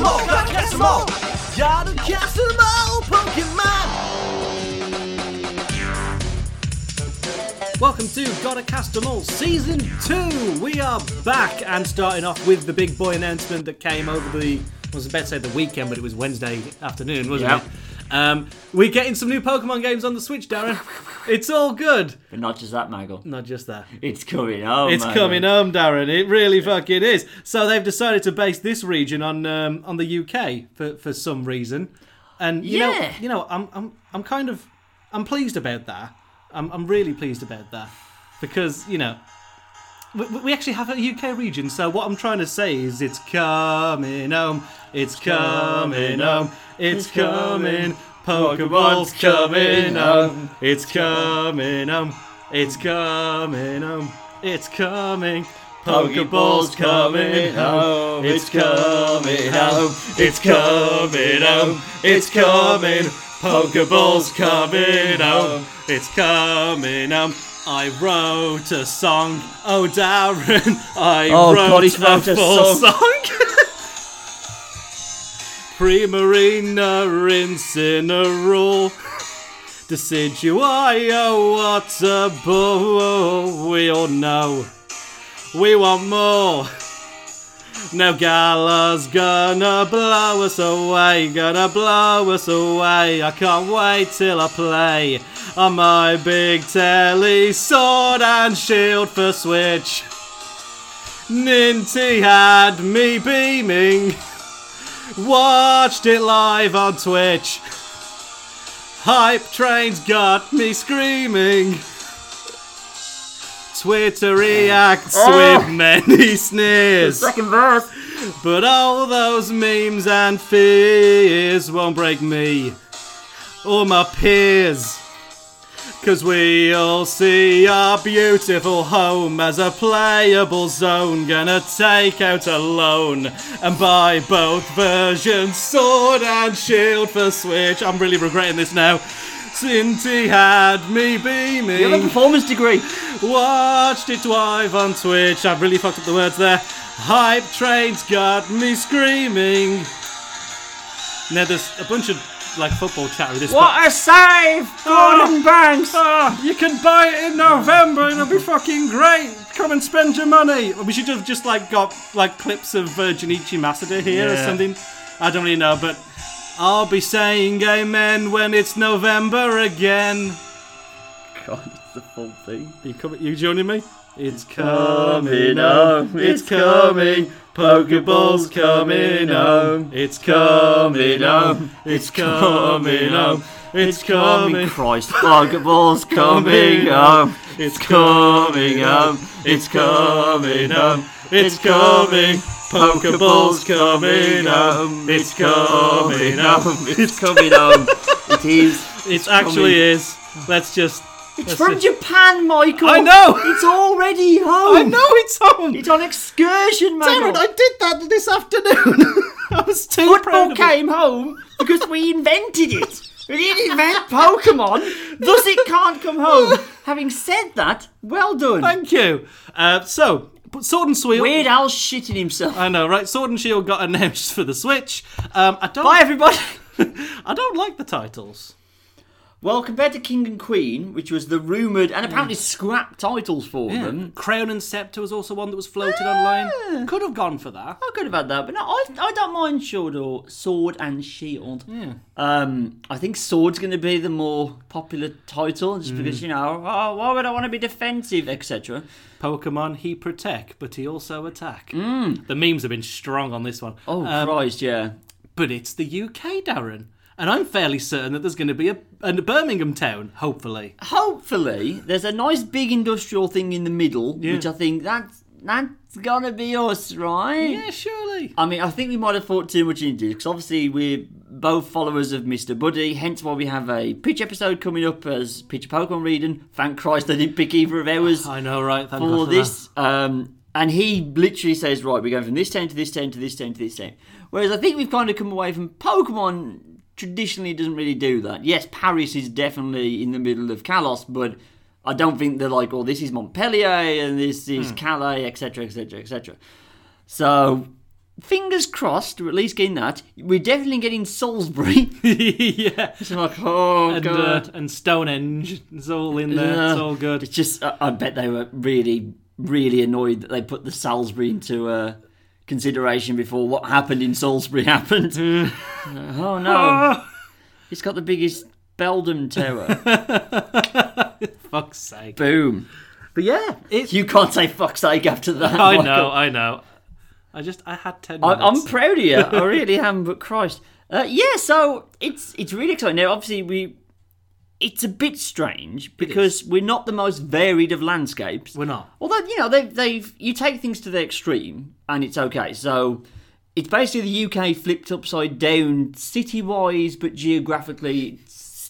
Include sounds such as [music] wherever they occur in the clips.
them all, gotta catch them all. Gotta catch them all, Pokemon. Welcome to Gotta Cast 'em All Season 2! We are back and starting off with the big boy announcement that came over the, I was about to say the weekend, but it was Wednesday afternoon, wasn't Yep. it? Um, we're getting some new Pokemon games on the Switch, Darren. It's all good. But not just that, Maggle. Not just that. It's coming home. It's Maggle. coming home, Darren. It really fucking is. So they've decided to base this region on um, on the UK for, for some reason, and you know, you know, I'm I'm I'm kind of I'm pleased about that. I'm I'm really pleased about that because you know. We, we actually have a UK region, so what I'm trying to say is it's coming home, it's coming home, it's coming, Pokeball's coming home, it's coming home, it's coming home, it's coming. Pokeball's coming home, it's coming home, it's coming home, it's coming. Pokeball's coming home, it's coming home. I wrote a song, oh Darren, I Oh, wrote, God, a a full song. [laughs] song. Primarina Incineroar. Decidueye water bull We all know. We want more. Now Galar's gonna blow us away Gonna blow us away. I can't wait till I play On my big telly Sword and shield for Switch Ninty had me beaming Watched it live on Twitch. Hype trains got me screaming. Twitter reacts Oh. with many sneers. [laughs] Second verse. But all those memes and fears won't break me or my peers. Cause we all see our beautiful home as a playable zone. Gonna take out a loan and buy both versions, sword and shield for Switch. I'm really regretting this now. Ninty had me You have a performance degree. Watched it live on Twitch. I've really fucked up the words there. Hype trains got me screaming. Now there's a bunch of like football chat with this. What a save! Gordon Banks! but- you can buy it in November. And it'll be fucking great. Come and spend your money. We should have just like got like clips of uh, Junichi Masuda here or something. I don't really know, but I'll be saying amen when it's November again. God, it's the full thing. You coming? You joining me? It's Coming coming home, home. it's It's coming. Pokeball's coming home. It's coming home. It's coming home. It's coming. Christ, Pokeball's coming home. It's coming home. It's coming home. It's coming. Pokeball's coming home. It's coming home. It's coming home. It is. It actually is. Let's just. It's from just- Japan, Michael. I know. It's already home. I know it's home. It's on excursion, Damn man. it! I did that this afternoon. [laughs] I was too proud Football it. came home because we invented it. We didn't invent Pokemon, thus it can't come home. Having said that, well done. Thank you. Uh, so, Sword and Shield. Weird Al's shitting himself. I know, right? Sword and Shield got announced for the Switch. Um, I don't. Bye, everybody. [laughs] I don't like the titles. Well, compared to King and Queen, which was the rumoured and apparently scrapped titles for them, Crown and Scepter was also one that was floated online. Could have gone for that. I could have had that, but no, I, I don't mind Sword or Sword and Shield. Um, I think Sword's going to be the more popular title, just because you know, oh, why would I want to be defensive, etc. Pokemon, he protect, but he also attack. The memes have been strong on this one. Oh Um, Christ, yeah. but it's the UK, Darren. And I'm fairly certain that there's going to be a, a Birmingham town, hopefully. Hopefully, there's a nice big industrial thing in the middle, which I think that's that's gonna be us, right? Yeah, surely. I mean, I think we might have thought too much into it because obviously we're both followers of Mr. Buddy, hence why we have a pitch episode coming up as Pitch Pokemon reading. Thank Christ I didn't pick either of ours I know, right? Thank for for this. Um, and he literally says, right, we're going from this town to this town to this town to this town. Whereas I think we've kind of come away from Pokemon traditionally doesn't really do that. Yes, Paris is definitely in the middle of Kalos, but I don't think they're like, oh, this is Montpellier and this is Calais, etc., etc., etc. So fingers crossed, we're at least getting that. We're definitely getting Salisbury. [laughs] [laughs] yeah. it's like, oh And, uh, god. and Stonehenge. It's all in there. It's all good. It's just, I, I bet they were really, really annoyed that they put the Salisbury into uh, consideration before what happened in Salisbury [laughs] happened. oh no, [laughs] it's got the biggest Beldam terror. [laughs] Fuck's sake. Boom. But yeah, it, You can't say fuck's sake after that. I Michael. know, I know. I just, I had 10 I, I'm proud of you. I really am. But Christ, uh, yeah. So it's it's really exciting. Now, obviously, we it's a bit strange because we're not the most varied of landscapes. We're not. Although you know they've they've you take things to the extreme and it's okay. So it's basically the UK flipped upside down city wise, but geographically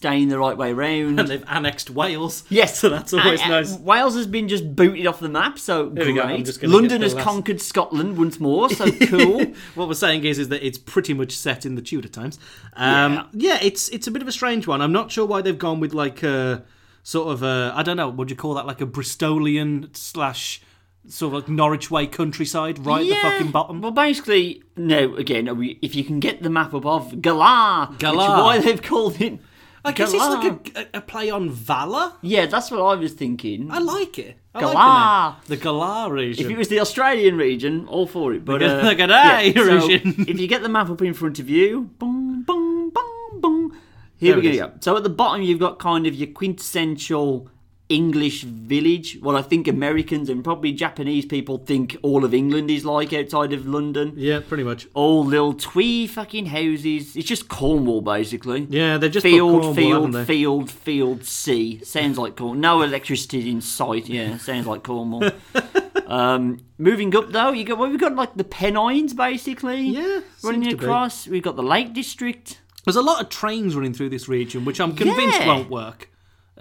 staying the right way round. And they've annexed Wales. Yes, So that's always And, uh, nice. Wales has been just booted off the map, so Here we go, I'm great. London has last- conquered Scotland once more, so [laughs] cool. What we're saying is, is that it's pretty much set in the Tudor times. Um, yeah. it's it's a bit of a strange one. I'm not sure why they've gone with like a sort of a I don't know. What do you call that? Like a Bristolian slash sort of like Norwich way countryside, right at the fucking bottom. Well, basically, no. Again, we- if you can get the map above Galar, which is why they've called it. I guess Galar. it's like a, a play on Valor. Yeah, that's what I was thinking. I like it. I Galar. like the, the Galar region. If it was the Australian region, all for it. But The- uh, the G'day so region. [laughs] if you get the map up in front of you, boom, boom, boom, boom. Here There we go. So at the bottom, you've got kind of your quintessential English village. What I think Americans and probably Japanese people think all of England is like outside of London. yeah, pretty much. All little twee fucking houses. It's just Cornwall, basically. Yeah, they're just Field, Cornwall, field, field, field, sea. Sounds like Cornwall. No electricity in sight. Yeah, sounds like Cornwall. [laughs] um, moving up though, you got well, we've got like the Pennines basically. Yeah, running seems to be. across. We've got the Lake District. There's a lot of trains running through this region, which I'm convinced Yeah. won't work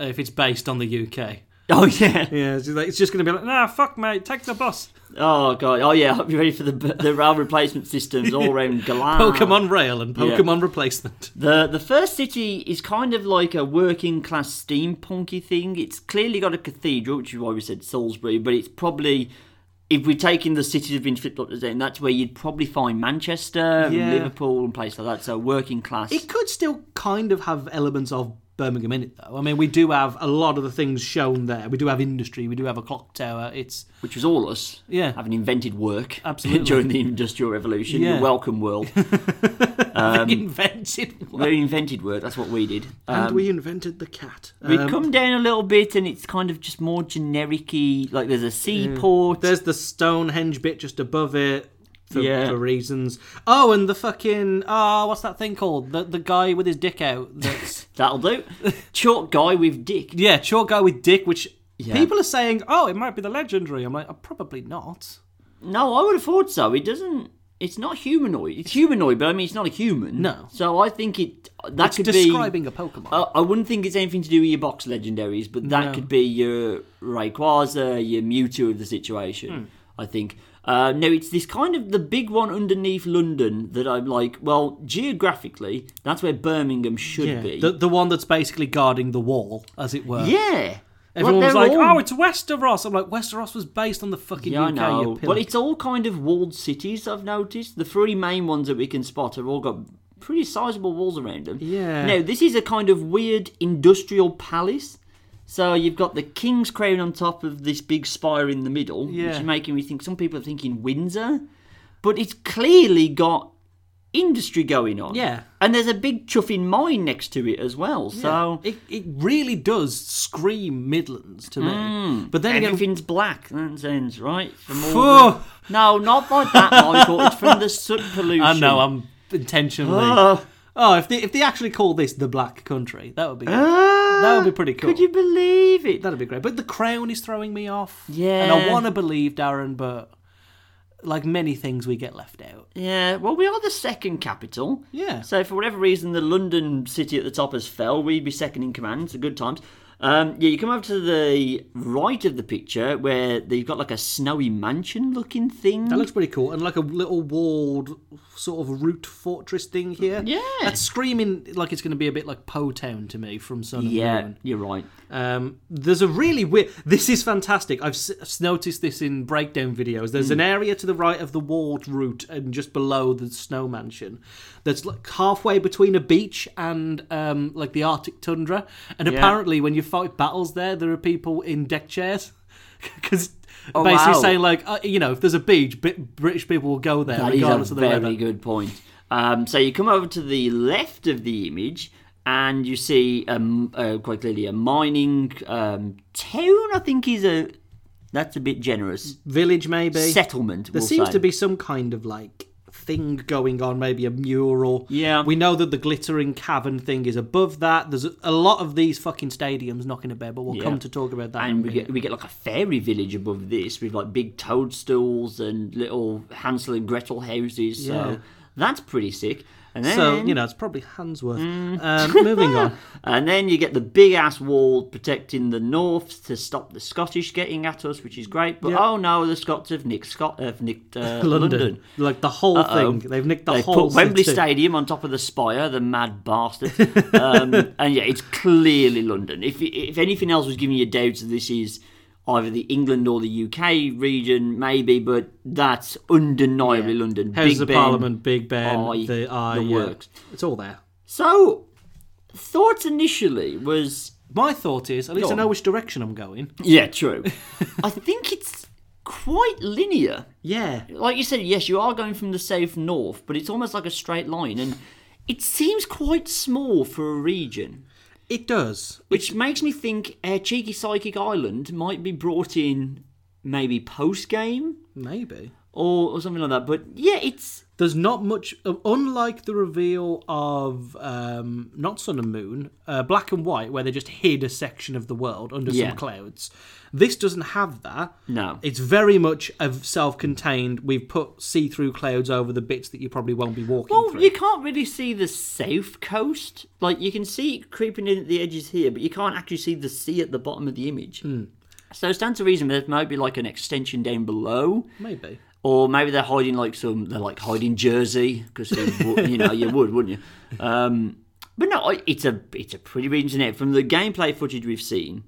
if it's based on the UK. [laughs] Oh yeah. Yeah, it's just, like, it's just going to be like, nah, fuck, mate, take the bus. Oh god. Oh yeah. I hope you're ready for the the rail replacement systems [laughs] all around Galar. Pokemon Rail and Ah. Yeah. Pokemon Replacement. The the first city is kind of like a working class steampunky thing. It's clearly got a cathedral, which is why we said Salisbury, but it's probably if we're taking the cities that have been flipped up to down, that's where you'd probably find Manchester, and Liverpool, and places like that. So working class. It could still kind of have elements of Birmingham in it, though. I mean, we do have a lot of the things shown there. We do have industry, we do have a clock tower. It's which was all us. Yeah. Having invented work Absolutely. [laughs] during the Industrial Revolution. Yeah. You're welcome, world. [laughs] invented. we invented work, that's what we did. and Um, we invented the cat. we Um, come down a little bit and it's kind of just more generic like there's a seaport. There's the Stonehenge bit just above it. For, Yeah. for reasons. Oh, and the fucking oh, what's that thing called? The the guy with his dick out. That's [laughs] That'll do. Chalk guy with dick. yeah, chalk guy with dick. Which Yeah. people are saying, oh, it might be the legendary. I'm like, oh, probably not. No, I would have thought so. It doesn't. It's not humanoid. It's humanoid, but I mean, it's not a human. No. So I think it that It's could describing be. a Pokemon. I I wouldn't think it's anything to do with your box legendaries, but that No. could be your Rayquaza, your Mewtwo of the situation. Hmm. I think. Uh, no, it's this kind of the big one underneath London that I'm like. Well, geographically, that's where Birmingham should yeah, be. the the one that's basically guarding the wall, as it were. yeah. Everyone was like, all- "Oh, it's Westeros." I'm like, "Westeros was based on the fucking Yeah, I UK." you know. pillock." But it's all kind of walled cities, I've noticed. The three main ones that we can spot have all got pretty sizable walls around them. Yeah. Now, this is a kind of weird industrial palace. So you've got the King's Crown on top of this big spire in the middle, which is making me think some people are thinking Windsor. But it's clearly got industry going on. Yeah. And there's a big chuffing mine next to it as well. So it it really does scream Midlands to me. Hmm. But then again, everything's black. That sounds right. From all the- No, not like that, Michael. it's from the soot pollution. [laughs] I know I'm intentionally. Oh. Oh. If they if they actually call this the Black Country, that would be that would be ah, pretty cool. Could you believe it? That'd be great. But the crown is throwing me off. Yeah. and I want to believe Darren, but like many things, we get left out. Yeah, well, we are the second capital. Yeah. So, for whatever reason, the London city at the top has fell. We'd be second in command. It's a good times. Um, yeah, you come over to the right of the picture where they've got like a snowy mansion looking thing. That looks pretty cool, and like a little walled sort of root fortress thing here. Yeah. that's screaming like it's going to be a bit like Poe Town to me from Sun yeah, Moon. you're right. Um, there's a really weird. This is fantastic. I've s- noticed this in breakdown videos. There's Hmm. an area to the right of the walled route and just below the snow mansion that's like halfway between a beach and um, like the Arctic tundra. And Yeah. apparently, when you fight battles there, there are people in deck chairs [laughs] because. Oh, basically wow. saying like uh, you know if there's a beach Bi- british people will go there That regardless is a of the very weather good point. Um, so you come over to the left of the image, and you see um, uh, quite clearly a mining um, town. I think is a that's a bit generous village maybe settlement. There we'll seems say. to be some kind of like thing going on, maybe a mural. Yeah. We know that the glittering cavern thing is above that. There's a lot of these fucking stadiums knocking about, but we'll Yeah. come to talk about that. and we get we get like a fairy village above this with like big toadstools and little Hansel and Gretel houses. So Yeah. that's pretty sick. And then so you know it's probably Handsworth. Mm. Um, moving on. [laughs] And then you get the big ass wall protecting the north to stop the Scottish getting at us, which is great. But Yeah. oh no, the Scots have nicked Scot have nicked uh, [laughs] London. London. like the whole Uh-oh. thing. They've nicked the They've whole put Wembley city. Stadium on top of the spire, the mad bastard. [laughs] um, and yeah, it's clearly London. If if anything else was giving you doubts this is either the England or the UK region, maybe, but that's undeniably London. House Big of Ben. Parliament, Big Ben, Eye, the eye, the yeah. works. It's all there. So, thoughts initially was My thought is, at least I know which direction I'm going. Yeah, true. [laughs] I think it's quite linear. Yeah. Like you said, yes, you are going from the south north, but it's almost like a straight line, and it seems quite small for a region. It does. Which makes me think uh, Cheeky Psychic Island might be brought in maybe post game Maybe. Or, or something like that. But yeah, it's There's not much, unlike the reveal of um, not Sun and Moon, uh, Black and White, where they just hid a section of the world under Yeah. some clouds. This doesn't have that. No. It's very much a self-contained. We've put see-through clouds over the bits that you probably won't be walking well, through. you can't really see the south coast. Like you can see it creeping in at the edges here, but you can't actually see the sea at the bottom of the image. So it stands to reason there might be like an extension down below. Maybe. Or maybe they're hiding like some, they're like hiding Jersey because you know you would, wouldn't you? Um, but no, it's a it's a pretty net. From the gameplay footage we've seen,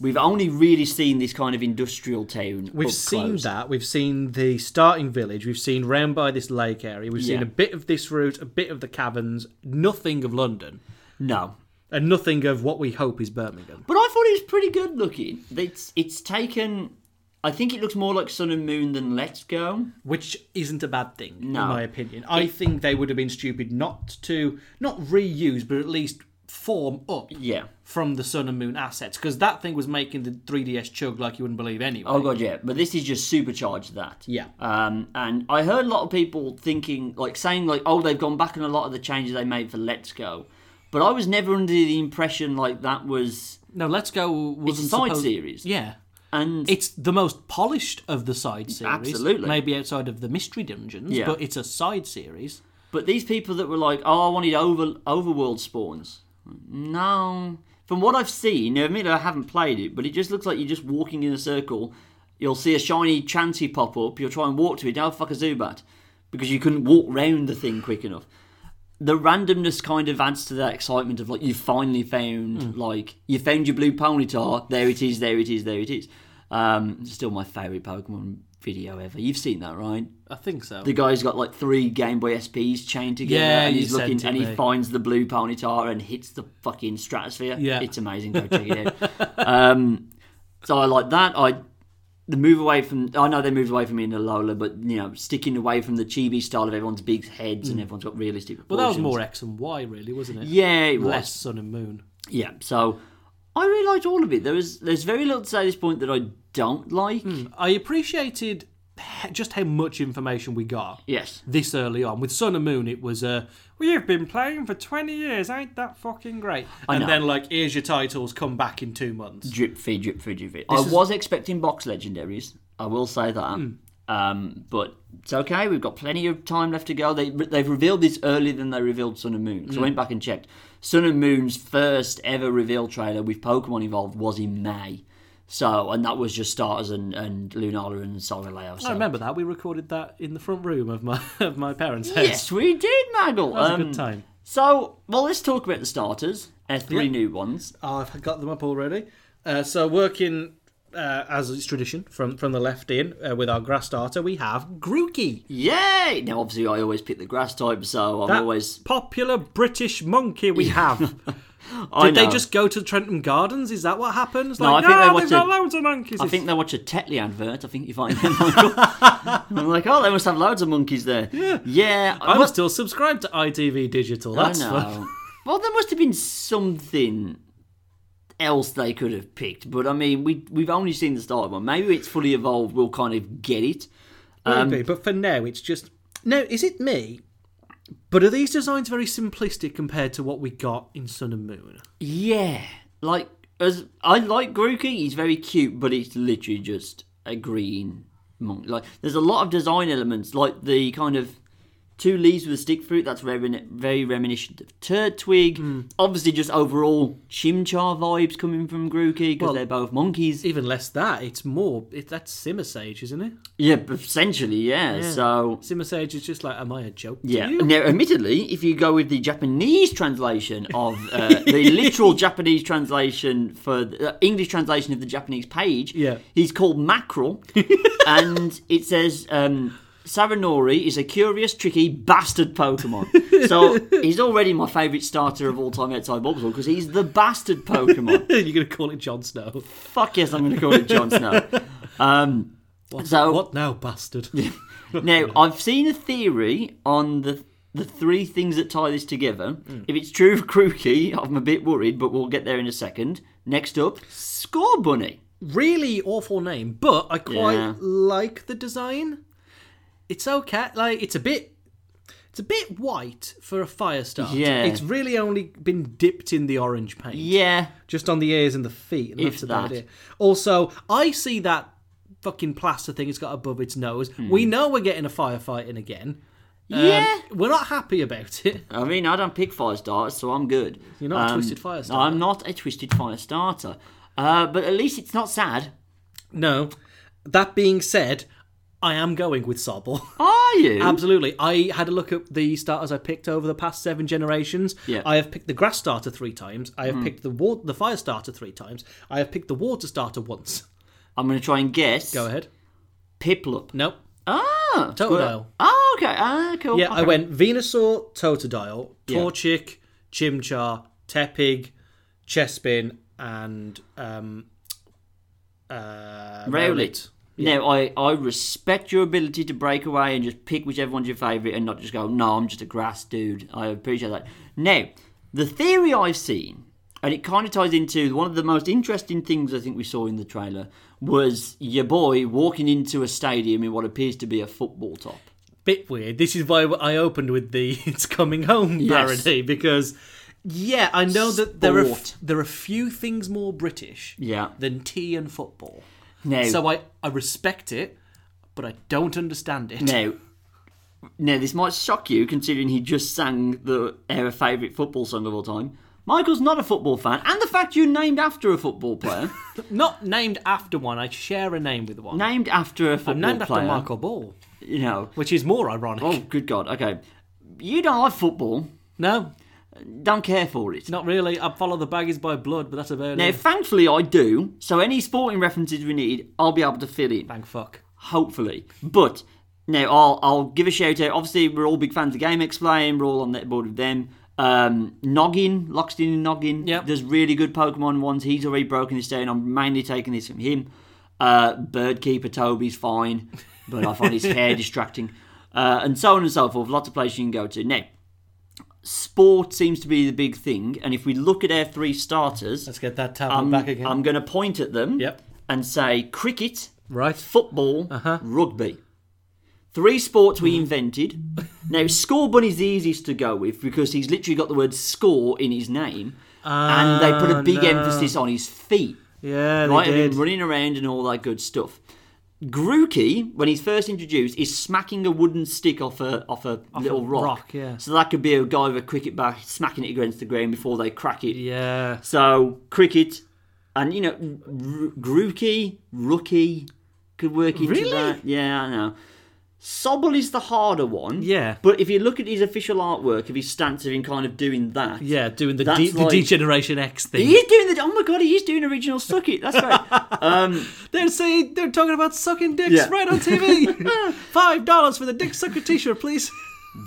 we've only really seen this kind of industrial town. We've seen close. that. We've seen the starting village. We've seen round by this lake area. We've seen a bit of this route, a bit of the caverns. Nothing of London, No, and nothing of what we hope is Birmingham. but I thought it was pretty good looking. It's it's taken. I think it looks more like Sun and Moon than Let's Go. which isn't a bad thing No. in my opinion. I think they would have been stupid not to not reuse, but at least form up Yeah. from the Sun and Moon assets because that thing was making the 3DS chug like you wouldn't believe anyway. Oh god, yeah. But this is just supercharged that. Yeah. Um, and I heard a lot of people thinking, like, saying, like, oh, they've gone back on a lot of the changes they made for Let's Go. But I was never under the impression like that was. No, Let's Go was a side supposed- series. Yeah. And It's the most polished of the side series. Absolutely. Maybe outside of the mystery dungeons, Yeah. but it's a side series. but these people that were like, oh, I wanted over overworld spawns. No. From what I've seen, now, admit I haven't played it, but it just looks like you're just walking in a circle. You'll see a shiny Chansey pop up. You'll try and walk to it. Now fuck a Zubat because you couldn't walk round the thing quick enough. The randomness kind of adds to that excitement of like you finally found Hmm. like you found your blue Ponyta there it is there it is there it is um still my favorite pokemon video ever you've seen that right I think so. the guy's got like three game boy sps chained together Yeah, and he's looking and he me. finds the blue Ponyta and hits the fucking stratosphere Yeah. it's amazing go check it out [laughs] um so i like that i the move away from I know they moved away from me in the Lola, but you know, sticking away from the chibi style of everyone's big heads and mm. everyone's got realistic well, that was more X and Y, really, wasn't it? Yeah, it was. Less Sun and Moon. Yeah, so I really liked all of it. There was there's very little to say at this point that I don't like. Hmm, I appreciated just how much information we got Yes. this early on. With Sun and Moon, it was uh, we've been playing for twenty years. Ain't that fucking great? and know. then like, here's your titles. Come back in two months. Drip feed, drip feed, drip feed. I is- was expecting box legendaries. I will say that. Hmm. Um, but it's okay. We've got plenty of time left to go. They they've revealed this earlier than they revealed Sun and Moon. So I went back and checked. Sun and Moon's first ever reveal trailer with Pokemon involved was in May. So and that was just starters and, and Lunala and Solgaleo. So. I remember that we recorded that in the front room of my [laughs] of my parents' house. Yes, we did, Maggle. that was a Um, good time. So, well, let's talk about the starters. Uh, three Yeah. new ones. Oh, I've got them up already. Uh, so working uh, as is tradition from from the left in uh, with our grass starter, we have Grookey, Yay! Now, obviously, I always pick the grass type, so I'm that always. popular British monkey we [laughs] have. Did they just go to Trentham Gardens? Is that what happens? No, Like, I think they "Ah, watch got a- loads of monkeys. I think they watch a Tetley advert. I think you find them. I'm like, oh, they must have loads of monkeys there. Yeah. Yeah. I'm still subscribed to ITV Digital. I That's know. well, there must have been something else they could have picked, but I mean, we we've only seen the start one. Maybe it's fully evolved. We'll kind of get it. Um, Maybe, but for now, it's just. No, is it me? But are these designs very simplistic compared to what we got in Sun and Moon? Yeah, like as I like Grookey, he's very cute, but it's literally just a green monk. Like there's a lot of design elements, like the kind of two leaves with a stick fruit. That's very very reminiscent of Turtwig. Hmm. Obviously, just overall Chimchar vibes coming from Grookey because Well- they're both monkeys. Even less that, it's more. It, that's Simisage, isn't it? yeah, essentially, yeah. So. Simisage is just like, am I a joke? to Yeah. you? Now, admittedly, if you go with the Japanese translation of uh, the [laughs] literal Japanese translation for the uh, English translation of the Japanese page, Yeah. he's called Mackerel, [laughs] and it says um, Sarunori is a curious, tricky bastard Pokemon. [laughs] so he's already my favourite starter of all time outside Bulbasaur because he's the bastard Pokemon. [laughs] You're going to call it Jon Snow. Fuck yes, I'm going to call it Jon Snow. [laughs] Um, so What now, bastard? now, I've seen a theory on the the three things that tie this together. If it's true for Grookey, I'm a bit worried, but we'll get there in a second. Next up, Scorbunny. really awful name, but I quite Yeah. like the design. It's okay. Like it's a bit. It's a bit white for a fire starter. Yeah. It's really only been dipped in the orange paint. Yeah, Just on the ears and the feet, and If that's about that. it. Also, I see that fucking plaster thing it's got above its nose. Hmm. We know we're getting a firefighting again. Um, Yeah. We're not happy about it. I mean, I don't pick fire starters, so I'm good. You're not a Um, Twisted Fire starter. I'm not a twisted fire starter. Uh, but at least it's not sad. No. That being said, I am going with Sobble. [laughs] Are you? Absolutely. I had a look at the starters I picked over the past seven generations. Yeah. I have picked the grass starter three times. I have picked the wa- the fire starter three times. I have picked the water starter once. I'm going to try and guess. Go ahead. Piplup. Nope. Ah, Totodile. Oh, okay. Ah, cool. Yeah, I went Venusaur, Totodile, Yeah. Torchic, Chimchar, Tepig, Chespin, and um, uh, Rowlet. Now, I, I respect your ability to break away and just pick whichever one's your favourite and not just go, no, I'm just a grass dude. I appreciate that. Now, the theory I've seen, and it kind of ties into one of the most interesting things I think we saw in the trailer, was your boy walking into a stadium in what appears to be a football top. Bit weird. This is why I opened with the [laughs] "It's Coming Home" Yes. parody because, yeah, I know that there are there are few things more British Yeah. than tea and football. Now, So I I respect it, but I don't understand it. Now, now this might shock you, considering he just sang the our favourite football song of all time. Michael's not a football fan, and the fact you're named after a football player, [laughs] Not named after one. I share a name with one. named after a football I'm named after Michael Ball, you know. which is more ironic. Oh, good God. Okay, you don't like football, No, don't care for it. not really. I follow the baggies by blood, but that's about Now, it. thankfully, I do. So any sporting references we need, I'll be able to fill in. Thank fuck. hopefully. But now I'll I'll give a shout out. Obviously, we're all big fans of GameXplain. We're all on that board with them. Um, Gnoggin, Lockstin and Gnoggin. Yep. There's really good Pokemon ones. He's already broken this down. I'm mainly taking this from him. Uh, Birdkeeper Toby's fine, but I find his [laughs] hair distracting. Uh, and so on and so forth. Lots of places you can go to. Now, sport seems to be the big thing. And if we look at our three starters, Let's get that tablet I'm, back again. I'm going to point at them Yep. and say cricket, right. football, Uh-huh. rugby. Three sports we invented. [laughs] now, Scorbunny's the easiest to go with because he's literally got the word score in his name. and they put a Ah, big no. emphasis on his feet, Yeah, they right? And him running around and all that good stuff. Grookey, when he's first introduced, is smacking a wooden stick off a off a little a rock. rock, yeah. So that could be a guy with a cricket bat smacking it against the ground before they crack it. Yeah. So cricket, and you know, r- Grookey, rookie could work into Really? that. Yeah, I know. Sobble is the harder one. Yeah. But if you look at his official artwork of his stance of him kind of doing that. Yeah, doing the, de- the D-Generation X thing. He is doing the. Oh my god, he is doing original suck it. That's right. [laughs] um, They're saying they're talking about sucking dicks Yeah. right on TV. [laughs] Five dollars for the dick sucker T-shirt, please.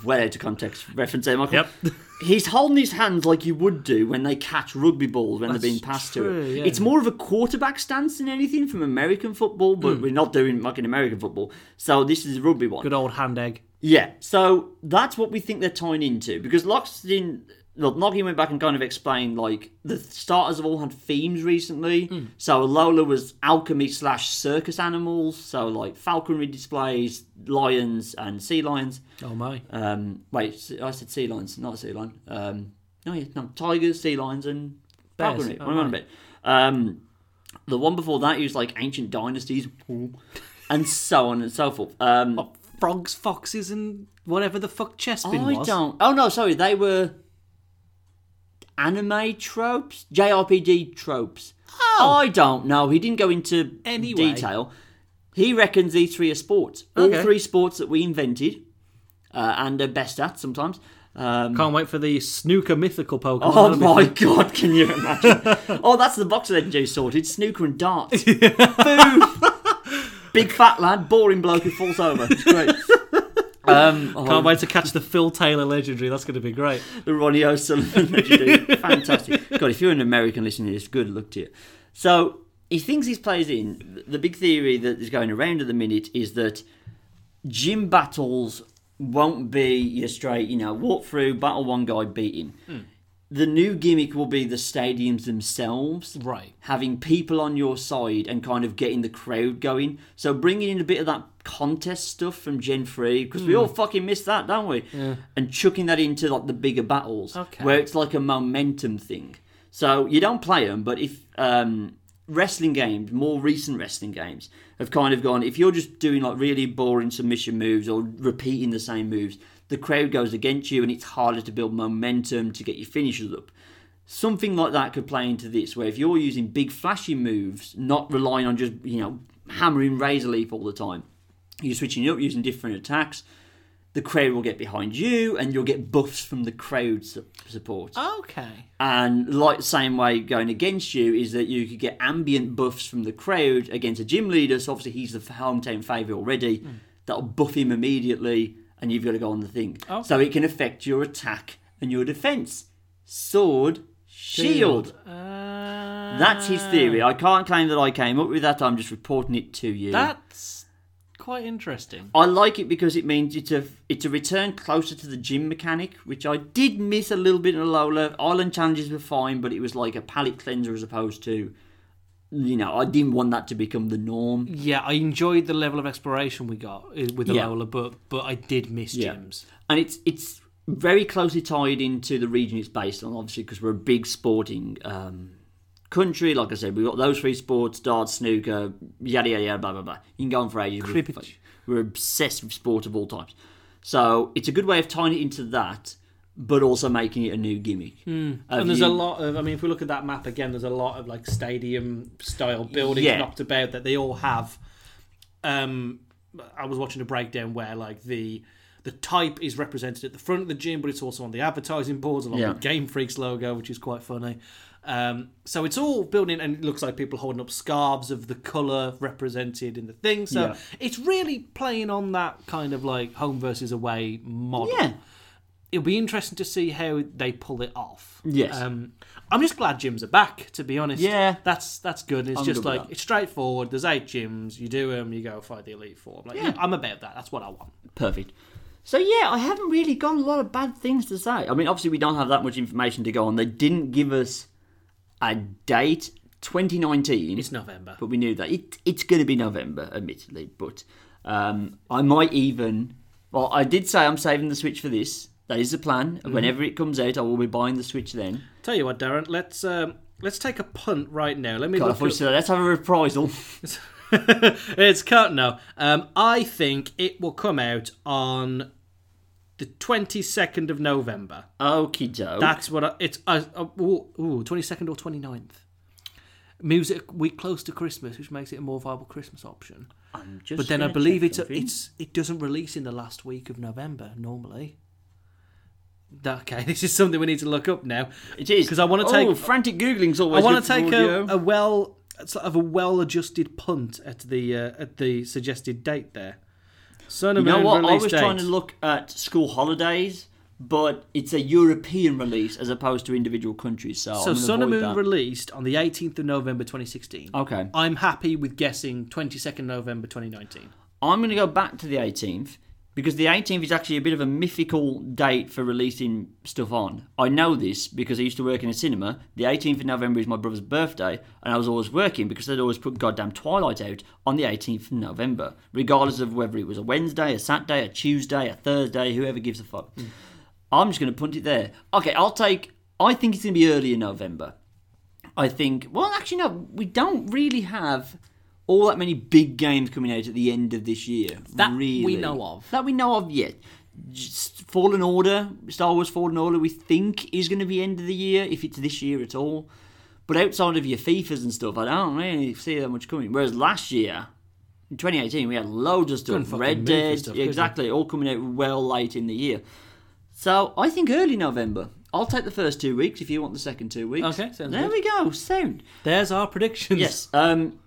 Well out of context reference there, Michael. Yep. [laughs] He's holding his hands like you would do when they catch rugby balls when That's they're being passed to it. yeah. It's more of a quarterback stance than anything from American football, but Hmm. we're not doing like in American football. So this is a rugby one. Good old hand egg. Yeah, so that's what we think they're tying into because Lockstin, look, Noggy went back and kind of explained like the starters have all had themes recently. Hmm. So Alola was alchemy slash circus animals, so like falconry displays, lions and sea lions. Oh my. Um, wait, I said sea lions, not a sea lion. Um, no, yeah, no, tigers, sea lions, and Bears. falconry. Oh, What am I on right. about? Um, the one before that used like ancient dynasties, [laughs] and so on and so forth. Um, Frogs, foxes, and whatever the fuck Chespin I was. don't. Oh no, sorry, they were anime tropes, JRPG tropes. Oh. I don't know. He didn't go into Anyway. detail. He reckons these three are sports. All three sports that we invented uh, and are best at sometimes. Um, Can't wait for the snooker mythical Pokemon. oh my god, can you imagine? [laughs] oh, that's the box that Joe sorted. Snooker and darts. [laughs] Boom. Big fat lad, boring bloke who falls over. It's great. [laughs] Um, oh, [laughs] Can't wait to catch the Phil Taylor legendary. That's going to be great. the Ronnie O'Sullivan legendary. [laughs] Fantastic. God, if you're an American listening to this, good luck to you. So he thinks he's plays in. The big theory that is going around at the minute is that gym battles won't be your straight, you know, walk through, battle one guy, beating. The new gimmick will be the stadiums themselves Right. having people on your side and kind of getting the crowd going. So bringing in a bit of that contest stuff from Gen 3, because we all fucking miss that, don't we? And chucking that into like the bigger battles, Okay. where it's like a momentum thing. So you don't play them, but if um, wrestling games, more recent wrestling games, have kind of gone, if you're just doing like really boring submission moves or repeating the same moves, the crowd goes against you and it's harder to build momentum to get your finishes up. Something like that could play into this, where if you're using big flashy moves, not relying on just, you know, hammering Razor Leaf all the time, you're switching up using different attacks, the crowd will get behind you and you'll get buffs from the crowd su- support. Okay. And like the same way going against you is that you could get ambient buffs from the crowd against a gym leader. So obviously he's the hometown favourite already. That'll buff him immediately, and you've got to go on the thing. Okay. So it can affect your attack and your defence. Sword, shield. Uh, That's his theory. I can't claim that I came up with that. I'm just reporting it to you. That's quite interesting. I like it because it means it's a it's a return closer to the gym mechanic, which I did miss a little bit in Alola. Island challenges were fine, but it was like a palate cleanser as opposed to, you know, I didn't want that to become the norm. Yeah, I enjoyed the level of exploration we got uh, with the Yeah. Lola, but but I did miss Yeah. gyms. And it's it's very closely tied into the region it's based on, obviously, because we're a big sporting um, country. Like I said, we've got those three sports: darts, snooker, yada yada yada, blah blah blah. You can go on for ages. We're- We're obsessed with sport of all types. So it's a good way of tying it into that, but also making it a new gimmick. Hmm. and there's you- a lot of, I mean, if we look at that map again, there's a lot of like stadium style buildings Yeah. knocked about that they all have. Um, I was watching a breakdown where like the the type is represented at the front of the gym, but it's also on the advertising boards along Yeah. with Game Freaks logo, which is quite funny. Um, so it's all building, and it looks like people holding up scarves of the color represented in the thing. So Yeah. it's really playing on that kind of like home versus away model Yeah. it'll be interesting to see how they pull it off. Yes. Um, I'm just glad gyms are back. To be honest. Yeah. That's that's good. It's I'm just good like it's straightforward. There's eight gyms. You do them. You go fight the elite four. Like, yeah. I'm about that. That's what I want. Perfect. So yeah, I haven't really got a lot of bad things to say. I mean, obviously we don't have that much information to go on. They didn't give us a date, 2019, It's November. but we knew that it, it's going to be November, admittedly. But um, I might even. Well, I did say I'm saving the Switch for this. That is the plan. Mm-hmm. Whenever it comes out, I will be buying the Switch then. Tell you what, Darren. Let's um, let's take a punt right now. Let me God, look. At, let's have a reprisal. [laughs] it's cut now. Um, I think it will come out on the twenty second of November. Okie doke. That's what I, it's. Uh, uh, ooh, twenty second or 29th. Moves it a week close to Christmas, which makes it a more viable Christmas option. I'm just But then I believe it's a, it's it doesn't release in the last week of November normally. Okay, [laughs] this is something we need to look up now. It is because I wanna Oh, take- frantic googling's always. I want to take a, a well sort of a well-adjusted punt at the uh, at the suggested date there. Son You of know Moon what? I was date. trying to look at school holidays, but it's a European release as opposed to individual countries. So, so Sun and Moon that. released on the 18th of November 2016. Okay, I'm happy with guessing 22nd November 2019. I'm going to go back to the 18th because the 18th is actually a bit of a mythical date for releasing stuff on. I know this because I used to work in a cinema. The 18th of November is my brother's birthday, and I was always working because they'd always put goddamn Twilight out on the 18th of November, regardless of whether it was a Wednesday, a Saturday, a Tuesday, a Thursday, whoever gives a fuck. Hmm. I'm just going to punt it there. Okay, I'll take. I think it's going to be early in November. I think. Well, actually, no. We don't really have all that many big games coming out at the end of this year. That really. we know of. That we know of yet. Just Fallen Order, Star Wars Fallen Order, we think is going to be end of the year if it's this year at all. But outside of your FIFAs and stuff, I don't really see that much coming. Whereas last year, in 2018, we had loads of stuff. Red Dead, stuff, exactly, all coming out well late in the year. So I think early November. I'll take the first two weeks if you want the second two weeks. Okay, sounds there good. we go. Sound. There's our predictions. Yes. Um,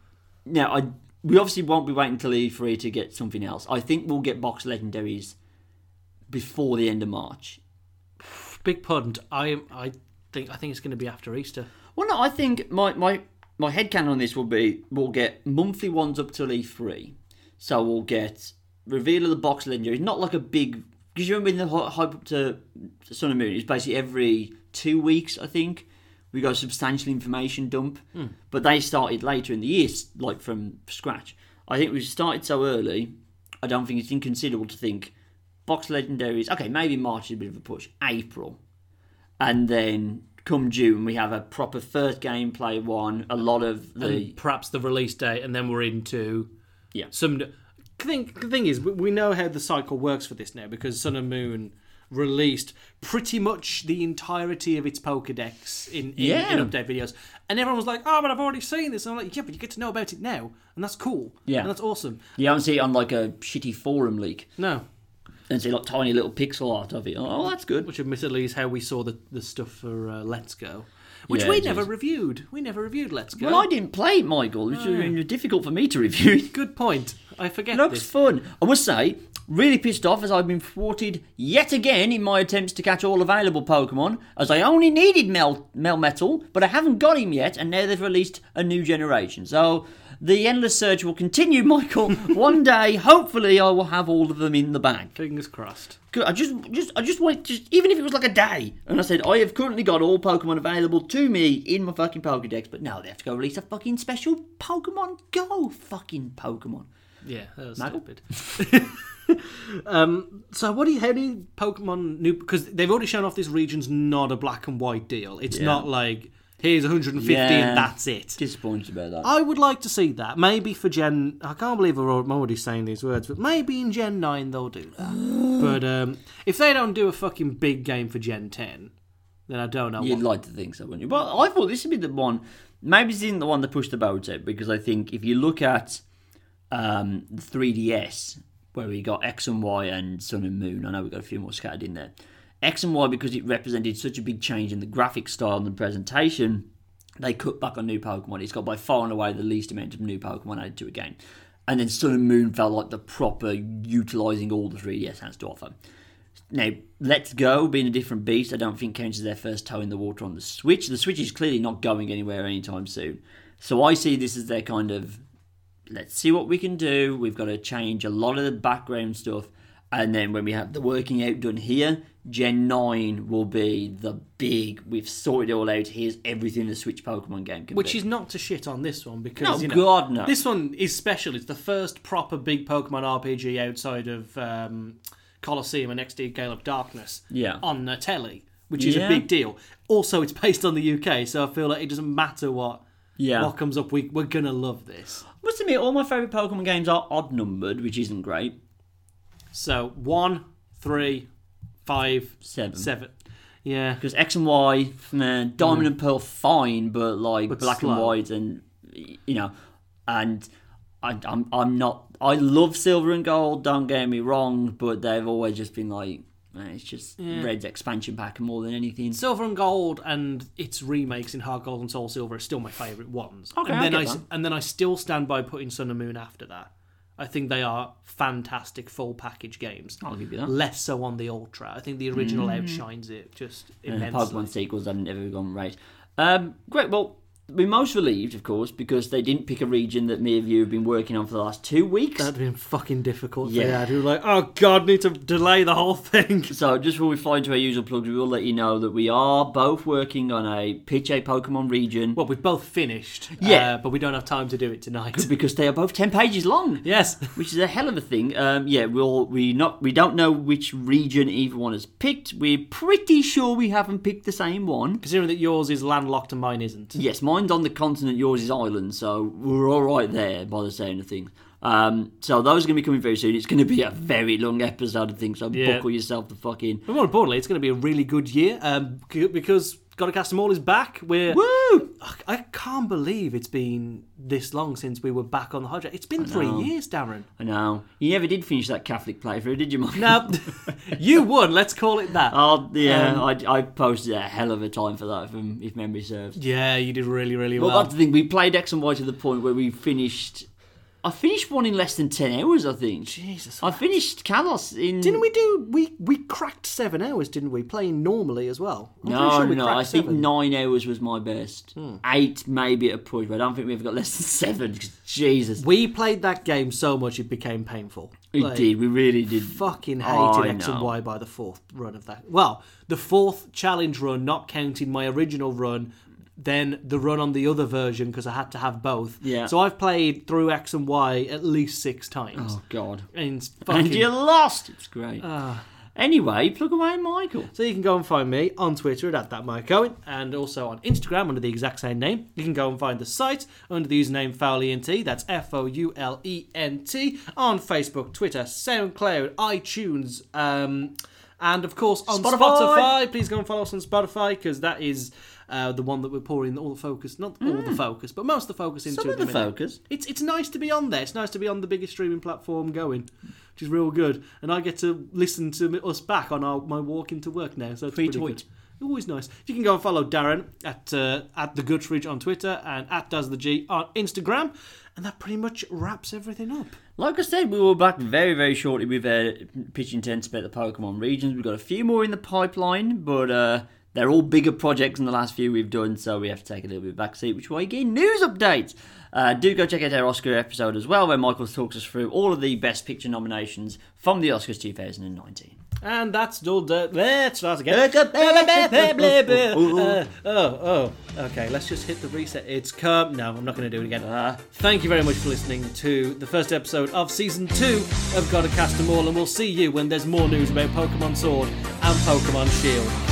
now, I we obviously won't be waiting till E3 to get something else. I think we'll get box legendaries before the end of March. Big punt. I I think I think it's going to be after Easter. Well, no, I think my my my headcanon on this will be we'll get monthly ones up till E3. So we'll get reveal of the box legendaries, not like a big because you remember in the hy- hype up to Sun and Moon, it's basically every two weeks, I think. We got a substantial information dump, hmm. but they started later in the year, like from scratch. I think we started so early. I don't think it's inconsiderable to think box legendaries. Okay, maybe March is a bit of a push. April, and then come June we have a proper first gameplay one. A lot of the and perhaps the release date, and then we're into Yeah. some. Thing, the thing is, we know how the cycle works for this now because Sun and Moon released pretty much the entirety of its Pokedex in, in, Yeah. in update videos, and everyone was like, "Oh, but I've already seen this." And I'm like, "Yeah, but you get to know about it now, and that's cool. Yeah. and that's awesome." you don't see it on like a shitty forum leak No, and see like tiny little pixel art of it. Oh, that's good. which admittedly is how we saw the, the stuff for uh, Let's Go, which Yeah, we never is. reviewed. We never reviewed Let's Go. Well, I didn't play it, Michael, which is difficult for me to review. Good point. I forget looks this. fun. I must say, really pissed off as I've been thwarted yet again in my attempts to catch all available Pokemon, as I only needed Mel, Melmetal, but I haven't got him yet, and now they've released a new generation. So the endless search will continue, [laughs] Michael. One day, hopefully, I will have all of them in the bag. Fingers crossed. Good. I just, just, I just want, just even if it was like a day, and I said I have currently got all Pokemon available to me in my fucking Pokedex, but now they have to go release a fucking special Pokemon Go fucking Pokemon. Yeah, that was Michael? stupid. [laughs] um, so what do you you Pokemon new because they've already shown off this region's not a black and white deal. It's Yeah. not like here's 150 Yeah. and that's it. Disappointed about that. I would like to see that. Maybe for Gen I can't believe I'm already saying these words, but maybe in Gen 9 they'll do that. [gasps] but um, if they don't do a fucking big game for Gen 10, then I don't know. You'd what. like to think so, wouldn't you? But I thought this would be the one. Maybe this isn't the one that pushed the boat out because I think if you look at um, the 3DS, where we got X and Y and Sun and Moon, I know we've got a few more scattered in there. X and Y, because it represented such a big change in the graphic style and the presentation, they cut back on new Pokemon. It's got by far and away the least amount of new Pokemon added to a game. And then Sun and Moon felt like the proper utilising all the 3DS has to offer. Now, Let's Go being a different beast, I don't think counts as their first toe in the water on the Switch. The Switch is clearly not going anywhere anytime soon. So I see this as their kind of let's see what we can do. We've got to change a lot of the background stuff. And then when we have the working out done here, Gen 9 will be the big, we've sorted it all out. Here's everything the Switch Pokemon game can Which be. is not to shit on this one because No, you know, God, no. this one is special. It's the first proper big Pokemon RPG outside of um, Colosseum and XD Gale of Darkness Yeah. on uh, telly, which is Yeah. a big deal. Also, it's based on the UK, so I feel like it doesn't matter what Yeah. what comes up, we we're gonna love this. Must admit, all my favourite Pokemon games are odd numbered, which isn't great. So one, three, five, Seven. seven. Yeah, Because X and Y, man, Diamond and Pearl, fine, but like But Black and. White, and you know, and I, I'm I'm not. I love Silver and Gold. Don't get me wrong, but they've always just been like, it's just Red's expansion pack and more than anything. Silver and Gold and its remakes in Heart Gold and Soul Silver are still my favourite ones. Okay, and I then I that. and then I still stand by putting Sun and Moon after that. I think they are fantastic full package games. I'll give you that. Less so on the Ultra. I think the original outshines it just Uh, immensely. Pokemon sequels haven't ever gone right. Um, great. Well, we're most relieved, of course, because they didn't pick a region that me and you have been working on for the last two weeks. That'd been fucking difficult. Yeah. Yeah, we were like, oh god, need to delay the whole thing. [laughs] So, just before we fly into our usual plugs, we will let you know that we are both working on a pitch a Pokemon region Well, we've both finished. Yeah. uh, but we don't have time to do it tonight. [laughs] because they are both ten pages long. yes. [laughs] which is a hell of a thing. Um, yeah, we'll we not we don't know which region either one has picked. We're pretty sure we haven't picked the same one. Considering that yours is landlocked and mine isn't. Yes, mine's on the continent, yours is island, so we're all right there by the sound of things. Um, so those are going to be coming very soon. It's going to be a very long episode, I think. So Yeah. buckle yourself the fuck in. But more importantly, it's going to be a really good year um, c- because Gotta Cast 'Em All is back. We're Woo! I- I can't believe it's been this long since we were back on the drive. It's been three know. years, Darren. I know you never did finish that Catholic playthrough, did you, Mike? Now, [laughs] you won. Let's call it that. Oh yeah, Um, I, I posted a hell of a time for that, if, if memory serves. yeah, you did really, really Well, well. that's the thing. We played X and Y to the point where we finished. I finished one in less than ten hours. I think. Jesus. I finished Kalos in. Didn't we do? We we cracked seven hours, didn't we? Playing normally as well. I'm No, sure we no. I think seven. Hmm. nine hours was my best. Eight, maybe at a push, but I don't think we ever got less than seven. Jesus, We played that game so much it became painful. we Like, did. We really did. Fucking hated Oh, X and. Y by the fourth run of that. Well, the fourth challenge run, not counting my original run, then the run on the other version because I had to have both. Yeah. So I've played through X and Y at least six times. Oh God. And fucking. And you lost. It's great. Ah. anyway, plug away, Michael. So you can go and find me on Twitter at that Mike Owen and also on Instagram under the exact same name. You can go and find the site under the username FoulENT. That's F O U L E N T on Facebook, Twitter, SoundCloud, iTunes, um, and of course on Spotify. Spotify. Please go and follow us on Spotify because that is. Uh, the one that we're pouring all the focus, not all the focus, but most of the focus into. Some of the minute. focus. It's it's nice to be on there. It's nice to be on the biggest streaming platform going, which is real good. And I get to listen to us back on our, my walk into work now. So it's pretty Pre-tweet. good. Always nice. You can go and follow Darren at uh, at the Guttridge on Twitter and at Does the G on Instagram, and that pretty much wraps everything up. Like I said, we will be back very, very shortly with uh, pitching tents about the Pokemon regions. We've got a few more in the pipeline, but uh, they're all bigger projects than the last few we've done, so we have to take a little bit of backseat, which is why you get news updates. Uh, do go check out our Oscar episode as well, where Michael talks us through all of the Best Picture nominations from the Oscars 2019. And that's all. The, let's start again. Uh, oh, oh. Okay, let's just hit the reset. It's come. No, I'm not going to do it again. Uh, Thank you very much for listening to the first episode of season two of Gotta Cast 'Em All, and we'll see you when there's more news about Pokemon Sword and Pokemon Shield.